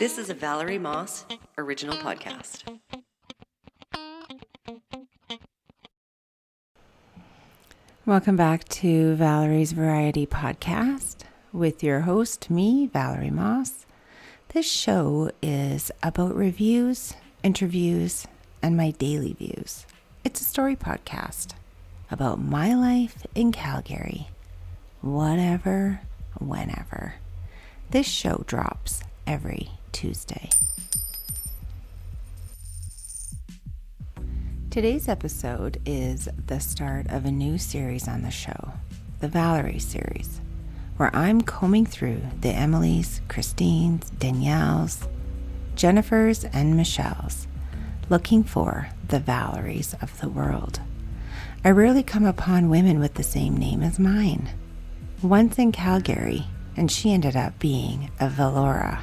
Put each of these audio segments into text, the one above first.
This is a Valerie Moss original podcast. Welcome back to Valerie's Variety Podcast with your host, me, Valerie Moss. This show is about reviews, interviews, and my daily views. It's a story podcast about my life in Calgary, whatever, whenever. This show drops every Tuesday. Today's episode is the start of a new series on the show, the Valerie series, where I'm combing through the Emilys, Christines, Danielles, Jennifers, and Michelles, looking for the Valeries of the world. I rarely come upon women with the same name as mine. Once in Calgary, and she ended up being a Valora.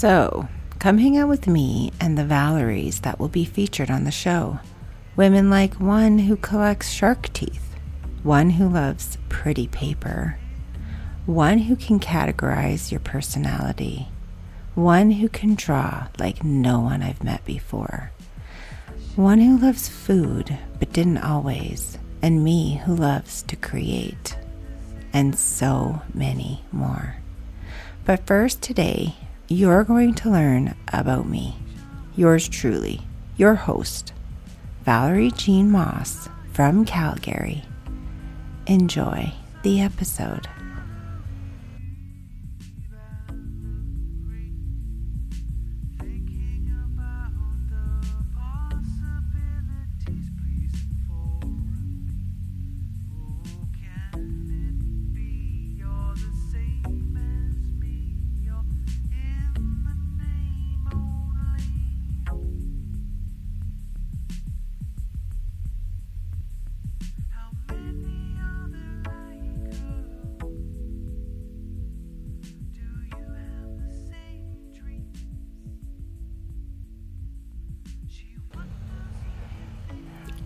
So, come hang out with me and the Valeries that will be featured on the show. Women like one who collects shark teeth, one who loves pretty paper, one who can categorize your personality, one who can draw like no one I've met before, one who loves food but didn't always, and me who loves to create, and so many more. But first, today, you're going to learn about me. Yours truly, your host, Valerie Jean Moss from Calgary. Enjoy the episode.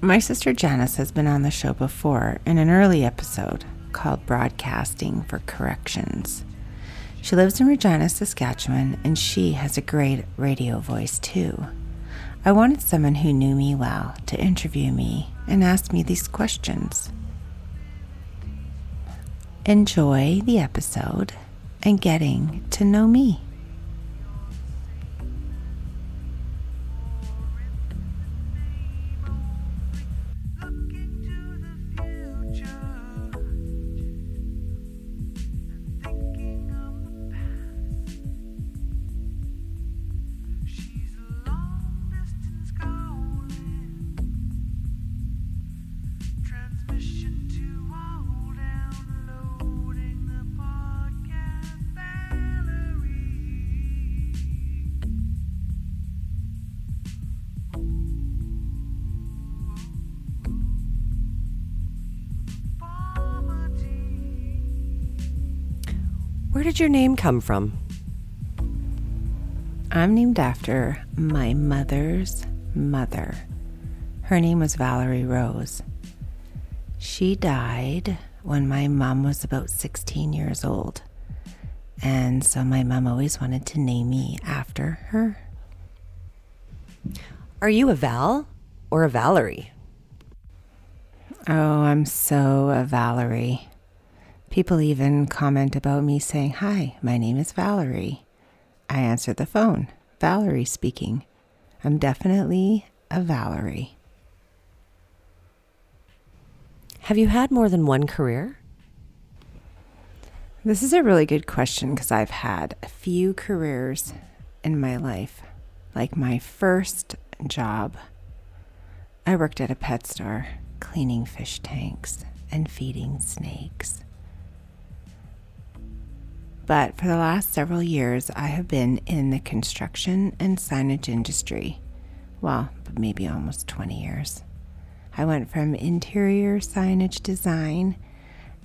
My sister Janice has been on the show before in an early episode called Broadcasting for Corrections. She lives in Regina, Saskatchewan, and she has a great radio voice too. I wanted someone who knew me well to interview me and ask me these questions. Enjoy the episode and getting to know me. Did your name come from? I'm named after my mother's mother. Her name was Valerie Rose. She died when my mom was about 16 years old. And so my mom always wanted to name me after her. Are you a Val or a Valerie? Oh, I'm so a Valerie. People even comment about me saying, Hi, my name is Valerie. I answer the phone. Valerie speaking. I'm definitely a Valerie. Have you had more than one career? This is a really good question because I've had a few careers in my life. Like my first job, I worked at a pet store cleaning fish tanks and feeding snakes. But for the last several years, I have been in the construction and signage industry. Well, maybe almost 20 years. I went from interior signage design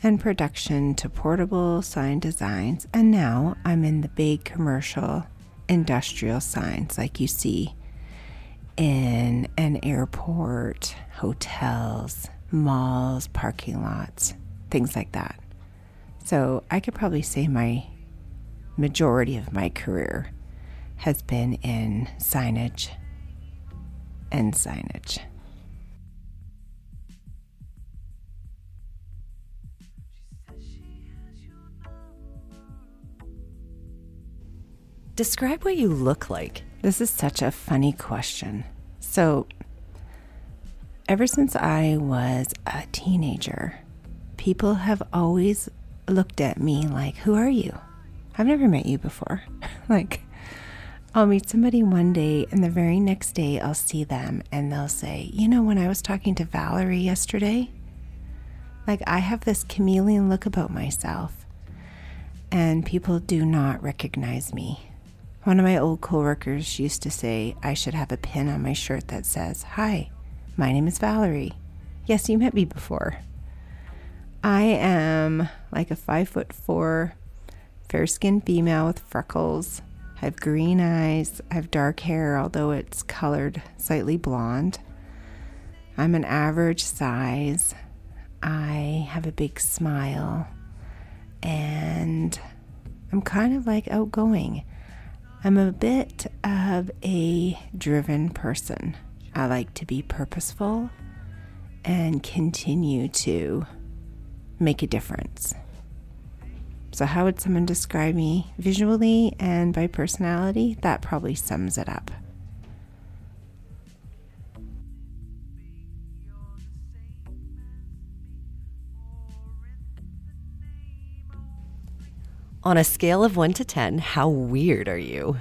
and production to portable sign designs, and now I'm in the big commercial industrial signs like you see in an airport, hotels, malls, parking lots, things like that. So I could probably say my majority of my career has been in signage and signage. Describe what you look like. This is such a funny question. So, ever since I was a teenager, people have always looked at me like, Who are you? I've never met you before. like, I'll meet somebody one day, and the very next day, I'll see them, and they'll say, You know, when I was talking to Valerie yesterday, like I have this chameleon look about myself, and people do not recognize me. One of my old coworkers used to say I should have a pin on my shirt that says, Hi, my name is Valerie. Yes, you met me before. I am like a five foot four, fair skinned female with freckles. I have green eyes. I have dark hair, although it's colored slightly blonde. I'm an average size. I have a big smile. And I'm kind of like outgoing. I'm a bit of a driven person. I like to be purposeful and continue to make a difference. So, how would someone describe me visually and by personality? That probably sums it up. On a scale of 1 to 10, how weird are you?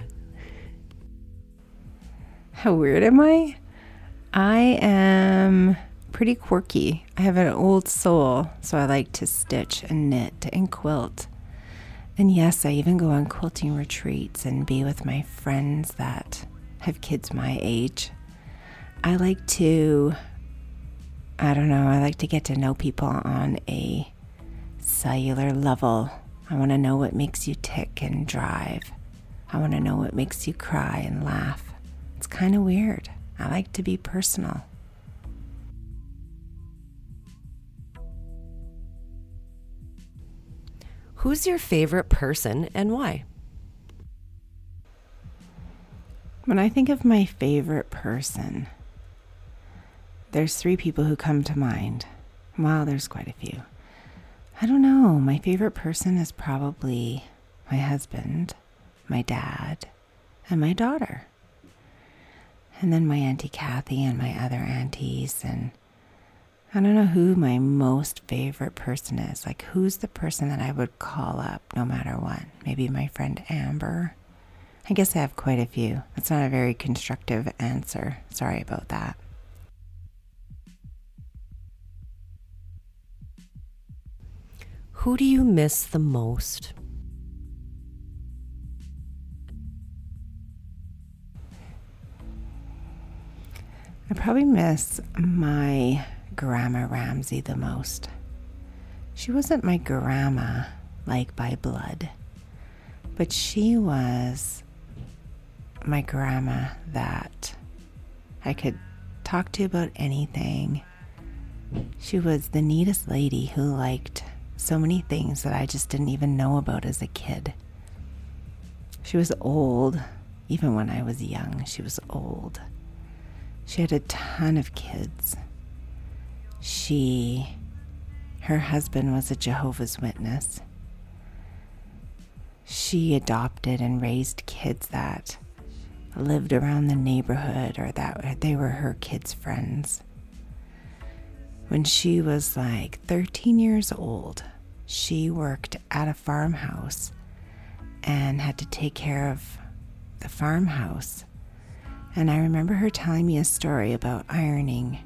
How weird am I? I am pretty quirky. I have an old soul, so I like to stitch and knit and quilt. And yes, I even go on quilting retreats and be with my friends that have kids my age. I like to, I don't know, I like to get to know people on a cellular level I want to know what makes you tick and drive. I want to know what makes you cry and laugh. It's kind of weird. I like to be personal. Who's your favorite person and why? When I think of my favorite person, there's three people who come to mind. Well, there's quite a few. I don't know. My favorite person is probably my husband, my dad, and my daughter. And then my Auntie Kathy and my other aunties. And I don't know who my most favorite person is. Like, who's the person that I would call up no matter what? Maybe my friend Amber. I guess I have quite a few. That's not a very constructive answer. Sorry about that. Who do you miss the most? I probably miss my grandma Ramsey the most. She wasn't my grandma, like by blood, but she was my grandma that I could talk to about anything. She was the neatest lady who liked so many things that I just didn't even know about as a kid. She was old, even when I was young, she was old. She had a ton of kids. She, her husband was a Jehovah's Witness. She adopted and raised kids that lived around the neighborhood or that they were her kids' friends. When she was like 13 years old, she worked at a farmhouse and had to take care of the farmhouse. And I remember her telling me a story about ironing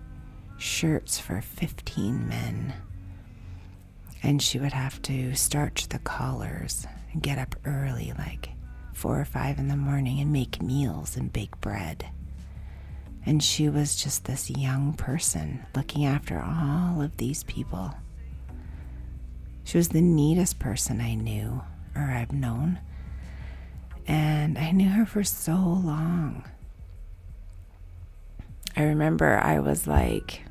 shirts for 15 men. And she would have to starch the collars and get up early, like four or five in the morning, and make meals and bake bread. And she was just this young person looking after all of these people. She was the neatest person I knew or I've known. And I knew her for so long. I remember I was like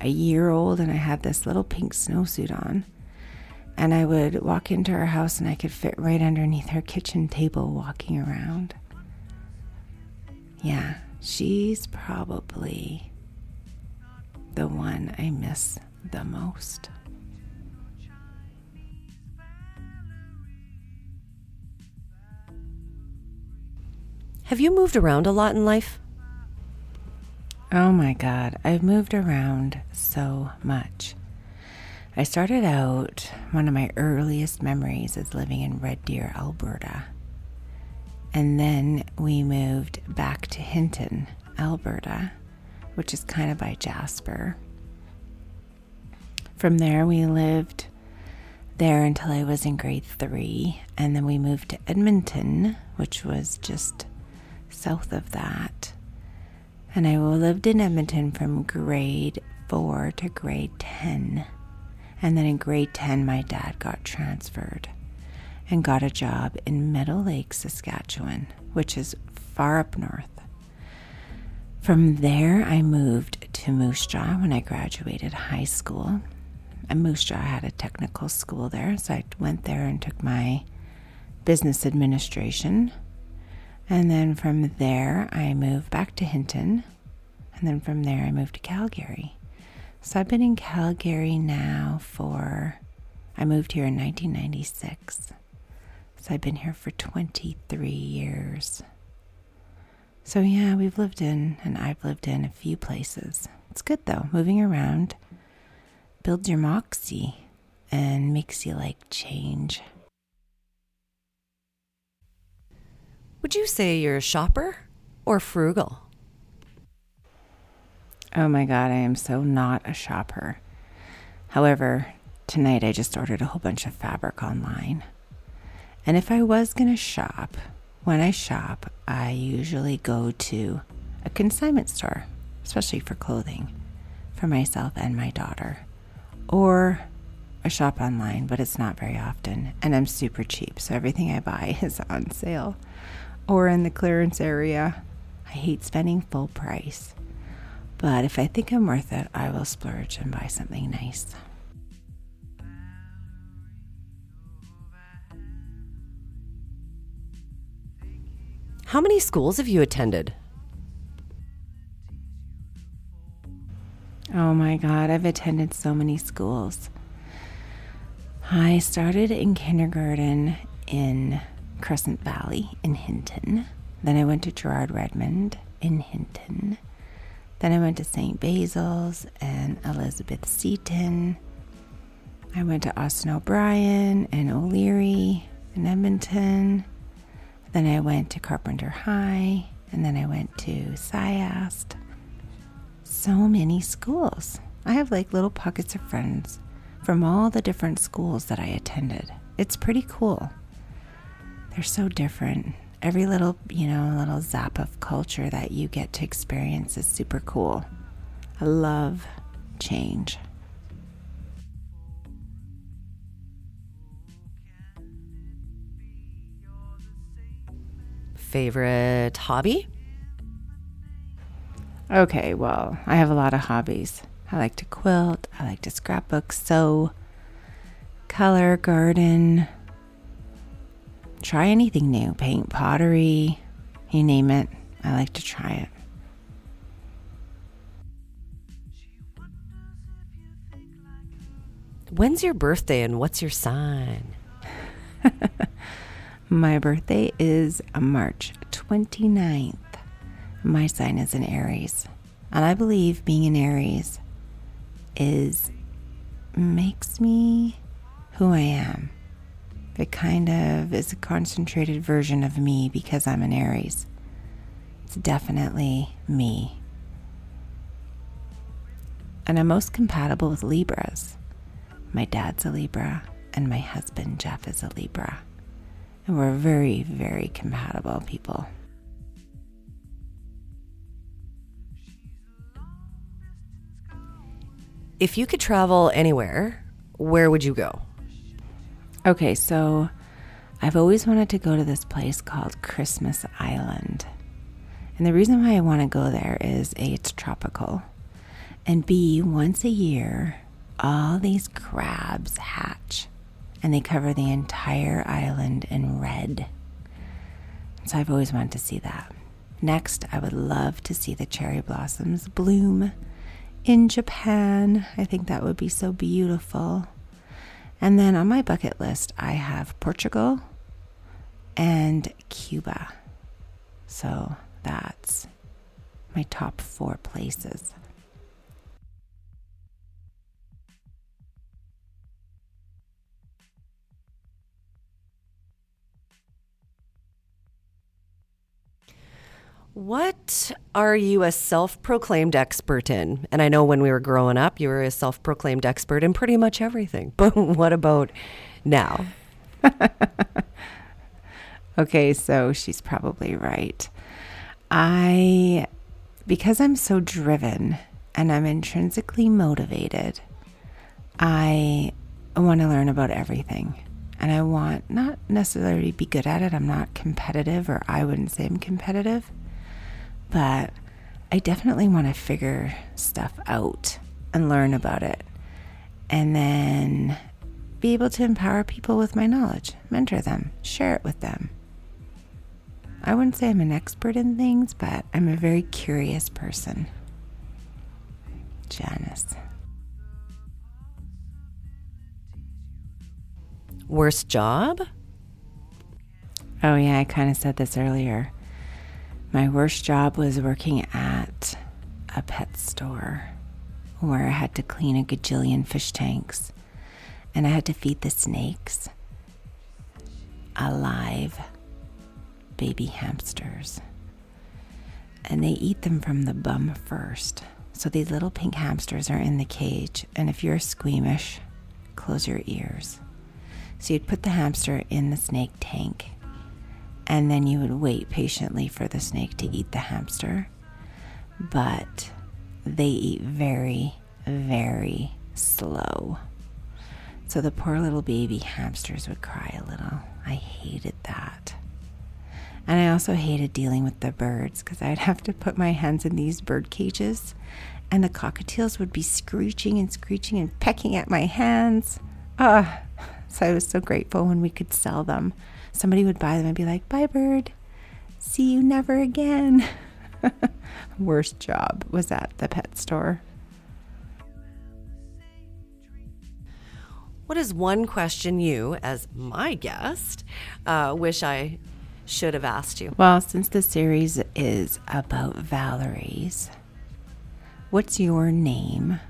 a year old and I had this little pink snowsuit on. And I would walk into her house and I could fit right underneath her kitchen table walking around. Yeah, she's probably the one I miss the most. Have you moved around a lot in life? Oh my God, I've moved around so much. I started out, one of my earliest memories is living in Red Deer, Alberta. And then we moved back to Hinton, Alberta, which is kind of by Jasper. From there, we lived there until I was in grade three, and then we moved to Edmonton, which was just south of that. And I lived in Edmonton from grade four to grade 10. And then in grade 10, my dad got transferred and got a job in Meadow Lake, Saskatchewan, which is far up north. From there, I moved to Moose Jaw when I graduated high school. And Moose Jaw had a technical school there, so I went there and took my business administration and then from there, I moved back to Hinton. And then from there, I moved to Calgary. So I've been in Calgary now for, I moved here in 1996. So I've been here for 23 years. So yeah, we've lived in, and I've lived in a few places. It's good though, moving around builds your moxie and makes you like change. Would you say you're a shopper or frugal? Oh my God, I am so not a shopper. However, tonight I just ordered a whole bunch of fabric online. And if I was going to shop, when I shop, I usually go to a consignment store, especially for clothing, for myself and my daughter. Or I shop online, but it's not very often. And I'm super cheap, so everything I buy is on sale or in the clearance area. I hate spending full price. But if I think I'm worth it, I will splurge and buy something nice. How many schools have you attended? Oh my God, I've attended so many schools. I started in kindergarten in Crescent Valley in Hinton. Then I went to Gerard Redmond in Hinton. Then I went to St. Basil's and Elizabeth Seton. I went to Austin O'Brien and O'Leary in Edmonton. Then I went to Carpenter High, and then I went to SIAST. So many schools. I have like little pockets of friends from all the different schools that I attended. It's pretty cool they're so different. Every little, you know, little zap of culture that you get to experience is super cool. I love change. Favorite hobby? Okay, well, I have a lot of hobbies. I like to quilt, I like to scrapbook, sew, color, garden, try anything new paint, pottery, you name it. I like to try it. When's your birthday and what's your sign? My birthday is March 29th. My sign is an Aries. And I believe being an Aries is makes me who I am. It kind of is a concentrated version of me because I'm an Aries. It's definitely me. And I'm most compatible with Libras. My dad's a Libra, and my husband, Jeff, is a Libra. And we're very, very compatible people. If you could travel anywhere, where would you go? Okay, so I've always wanted to go to this place called Christmas Island. And the reason why I want to go there is A, it's tropical, and B, once a year, all these crabs hatch and they cover the entire island in red. So I've always wanted to see that. Next, I would love to see the cherry blossoms bloom in Japan. I think that would be so beautiful. And then on my bucket list, I have Portugal and Cuba. So that's my top four places. What are you a self proclaimed expert in? And I know when we were growing up, you were a self proclaimed expert in pretty much everything. But what about now? okay, so she's probably right. I, because I'm so driven and I'm intrinsically motivated, I want to learn about everything. And I want not necessarily to be good at it. I'm not competitive, or I wouldn't say I'm competitive but I definitely want to figure stuff out and learn about it. And then be able to empower people with my knowledge, mentor them, share it with them. I wouldn't say I'm an expert in things, but I'm a very curious person. Janice. Worst job? Oh, yeah, I kind of said this earlier. My worst job was working at a pet store where I had to clean a gajillion fish tanks and I had to feed the snakes alive baby hamsters. And they eat them from the bum first. So these little pink hamsters are in the cage, and if you're squeamish, close your ears. So you'd put the hamster in the snake tank and then you would wait patiently for the snake to eat the hamster. But they eat very, very slow. So the poor little baby hamsters would cry a little. I hated that. And I also hated dealing with the birds because I'd have to put my hands in these bird cages and the cockatiels would be screeching and screeching and pecking at my hands. Ah, so I was so grateful when we could sell them somebody would buy them and be like, bye, bird. See you never again. Worst job was at the pet store. What is one question you, as my guest, uh, wish I should have asked you? Well, since the series is about Valerie's, what's your name?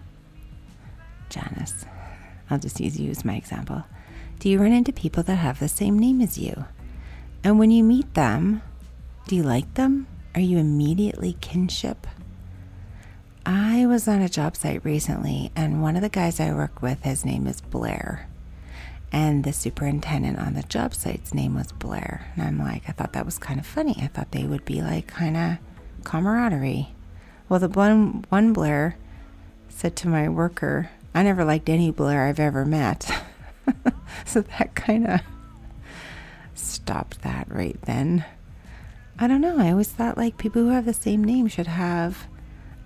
Janice. I'll just use you as my example do you run into people that have the same name as you? And when you meet them, do you like them? Are you immediately kinship? I was on a job site recently, and one of the guys I work with, his name is Blair. And the superintendent on the job site's name was Blair. And I'm like, I thought that was kind of funny. I thought they would be like kind of camaraderie. Well, the one, one Blair said to my worker, I never liked any Blair I've ever met. so that kind of stopped that right then. I don't know. I always thought like people who have the same name should have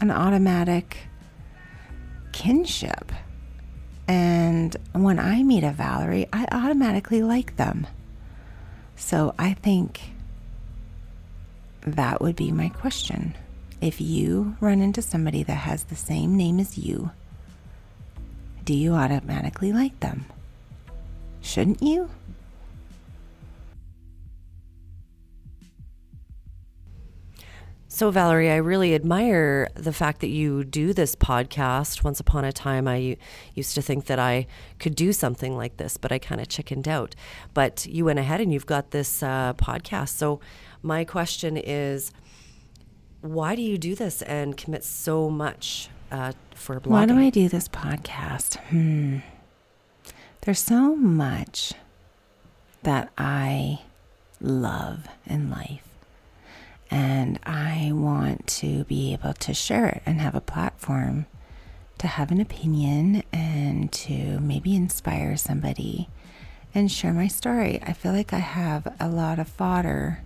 an automatic kinship. And when I meet a Valerie, I automatically like them. So I think that would be my question. If you run into somebody that has the same name as you, do you automatically like them? Shouldn't you? So, Valerie, I really admire the fact that you do this podcast. Once upon a time, I used to think that I could do something like this, but I kind of chickened out. But you went ahead and you've got this uh, podcast. So, my question is why do you do this and commit so much uh, for blogging? Why do I do this podcast? Hmm. There's so much that I love in life. And I want to be able to share it and have a platform to have an opinion and to maybe inspire somebody and share my story. I feel like I have a lot of fodder.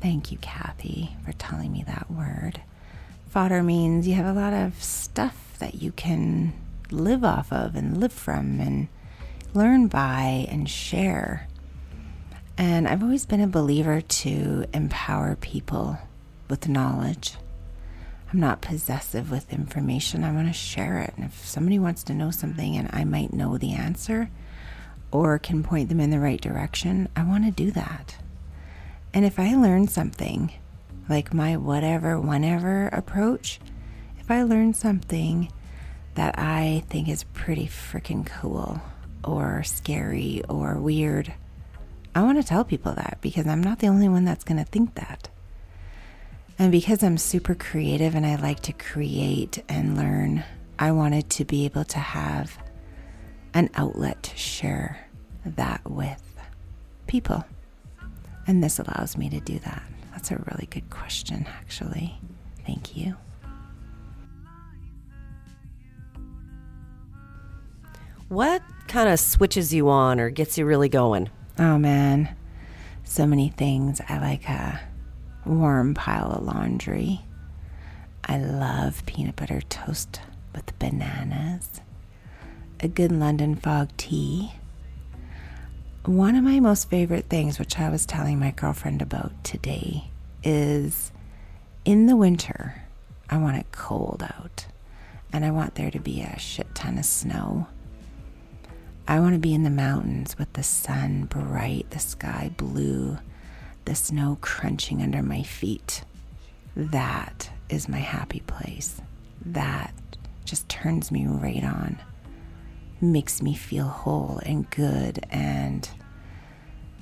Thank you, Kathy, for telling me that word. Fodder means you have a lot of stuff that you can live off of and live from and learn by and share. And I've always been a believer to empower people with knowledge. I'm not possessive with information. I want to share it. And if somebody wants to know something and I might know the answer or can point them in the right direction, I want to do that. And if I learn something, like my whatever, whenever approach, if I learn something that I think is pretty freaking cool or scary or weird, I want to tell people that because I'm not the only one that's going to think that. And because I'm super creative and I like to create and learn, I wanted to be able to have an outlet to share that with people. And this allows me to do that. That's a really good question, actually. Thank you. What kind of switches you on or gets you really going? Oh man, so many things. I like a warm pile of laundry. I love peanut butter toast with bananas. A good London fog tea. One of my most favorite things, which I was telling my girlfriend about today, is in the winter, I want it cold out and I want there to be a shit ton of snow. I want to be in the mountains with the sun bright, the sky blue, the snow crunching under my feet. That is my happy place. That just turns me right on, makes me feel whole and good, and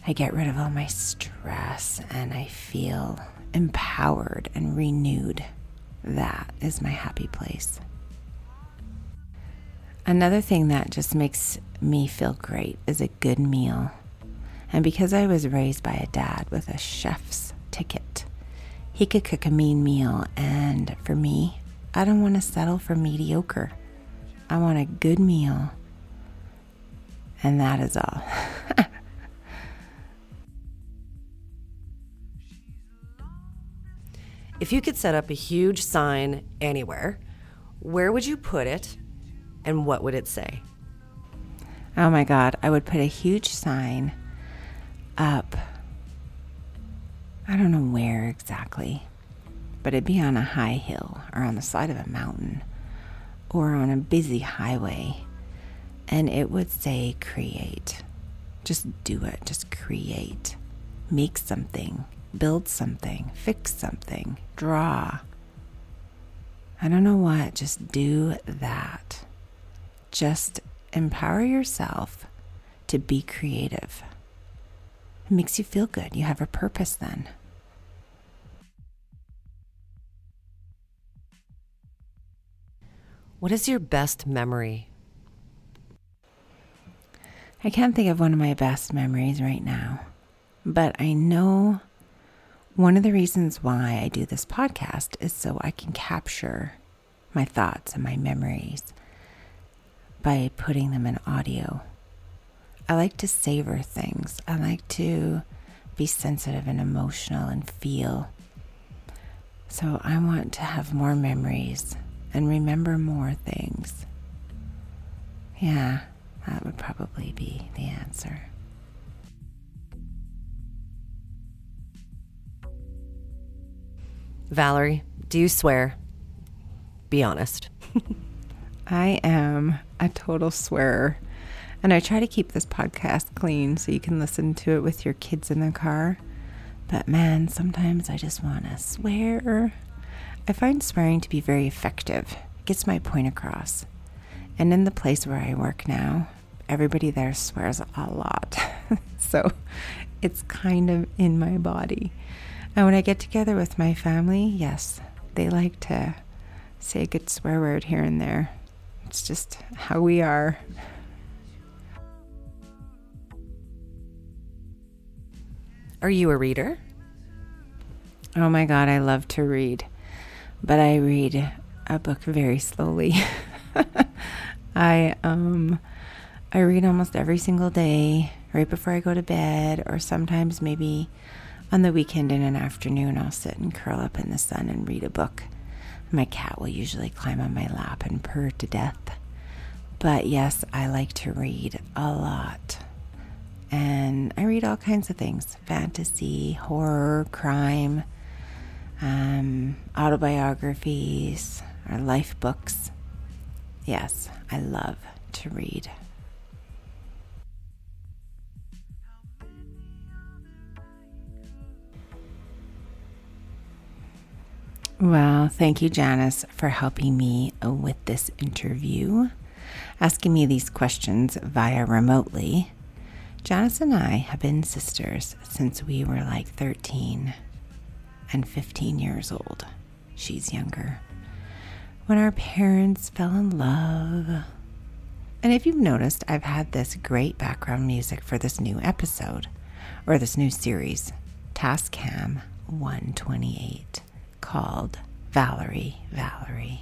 I get rid of all my stress and I feel empowered and renewed. That is my happy place. Another thing that just makes me feel great is a good meal. And because I was raised by a dad with a chef's ticket, he could cook a mean meal. And for me, I don't want to settle for mediocre. I want a good meal. And that is all. if you could set up a huge sign anywhere, where would you put it and what would it say? Oh my God, I would put a huge sign up. I don't know where exactly, but it'd be on a high hill or on the side of a mountain or on a busy highway. And it would say, create. Just do it. Just create. Make something. Build something. Fix something. Draw. I don't know what. Just do that. Just empower yourself to be creative. It makes you feel good. You have a purpose then. What is your best memory? I can't think of one of my best memories right now, but I know one of the reasons why I do this podcast is so I can capture my thoughts and my memories by putting them in audio. I like to savor things. I like to be sensitive and emotional and feel. So I want to have more memories and remember more things. Yeah, that would probably be the answer. Valerie, do you swear? Be honest. I am a total swearer. And I try to keep this podcast clean so you can listen to it with your kids in the car. But man, sometimes I just want to swear. I find swearing to be very effective. It gets my point across. And in the place where I work now, everybody there swears a lot. so it's kind of in my body. And when I get together with my family, yes, they like to say a good swear word here and there. It's just how we are. Are you a reader? Oh my God, I love to read, but I read a book very slowly. I um I read almost every single day right before I go to bed or sometimes maybe on the weekend in an afternoon I'll sit and curl up in the sun and read a book. My cat will usually climb on my lap and purr to death. But yes, I like to read a lot. And I read all kinds of things fantasy, horror, crime, um, autobiographies, or life books. Yes, I love to read. Well, thank you, Janice, for helping me uh, with this interview, asking me these questions via remotely. Janice and I have been sisters since we were like 13 and 15 years old. She's younger. When our parents fell in love. And if you've noticed, I've had this great background music for this new episode, or this new series, Tascam 128 called Valerie, Valerie,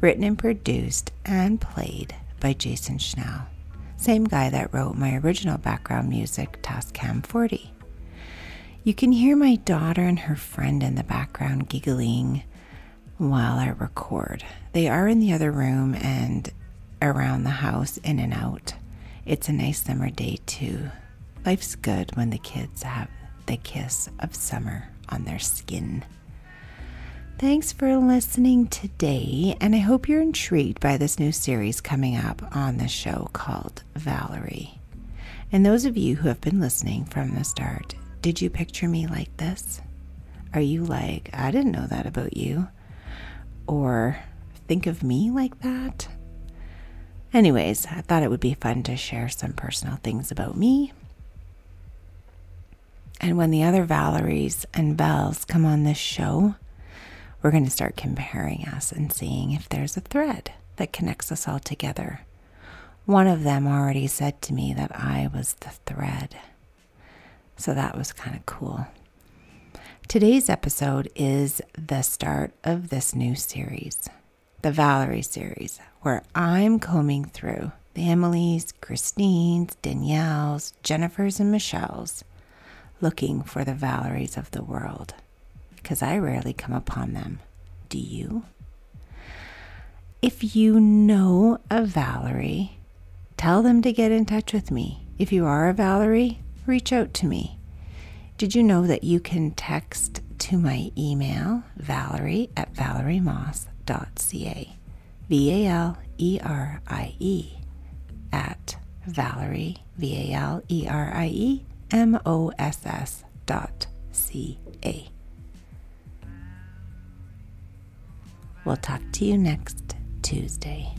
written and produced and played by Jason Schnell, same guy that wrote my original background music, Tascam 40. You can hear my daughter and her friend in the background giggling while I record. They are in the other room and around the house, in and out. It's a nice summer day, too. Life's good when the kids have the kiss of summer on their skin. Thanks for listening today, and I hope you're intrigued by this new series coming up on the show called Valerie. And those of you who have been listening from the start, did you picture me like this? Are you like, I didn't know that about you? Or think of me like that? Anyways, I thought it would be fun to share some personal things about me. And when the other Valeries and Bells come on this show, we're going to start comparing us and seeing if there's a thread that connects us all together. One of them already said to me that I was the thread. So that was kind of cool. Today's episode is the start of this new series, the Valerie series, where I'm combing through the Emily's, Christine's, Danielle's, Jennifer's, and Michelle's, looking for the Valeries of the world because I rarely come upon them. Do you? If you know a Valerie, tell them to get in touch with me. If you are a Valerie, reach out to me. Did you know that you can text to my email, valerie at valeriemoss.ca? V A L E R I E at Valerie, V A L E R I E M O S S dot C A. We'll talk to you next Tuesday.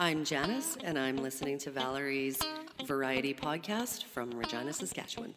I'm Janice, and I'm listening to Valerie's Variety Podcast from Regina, Saskatchewan.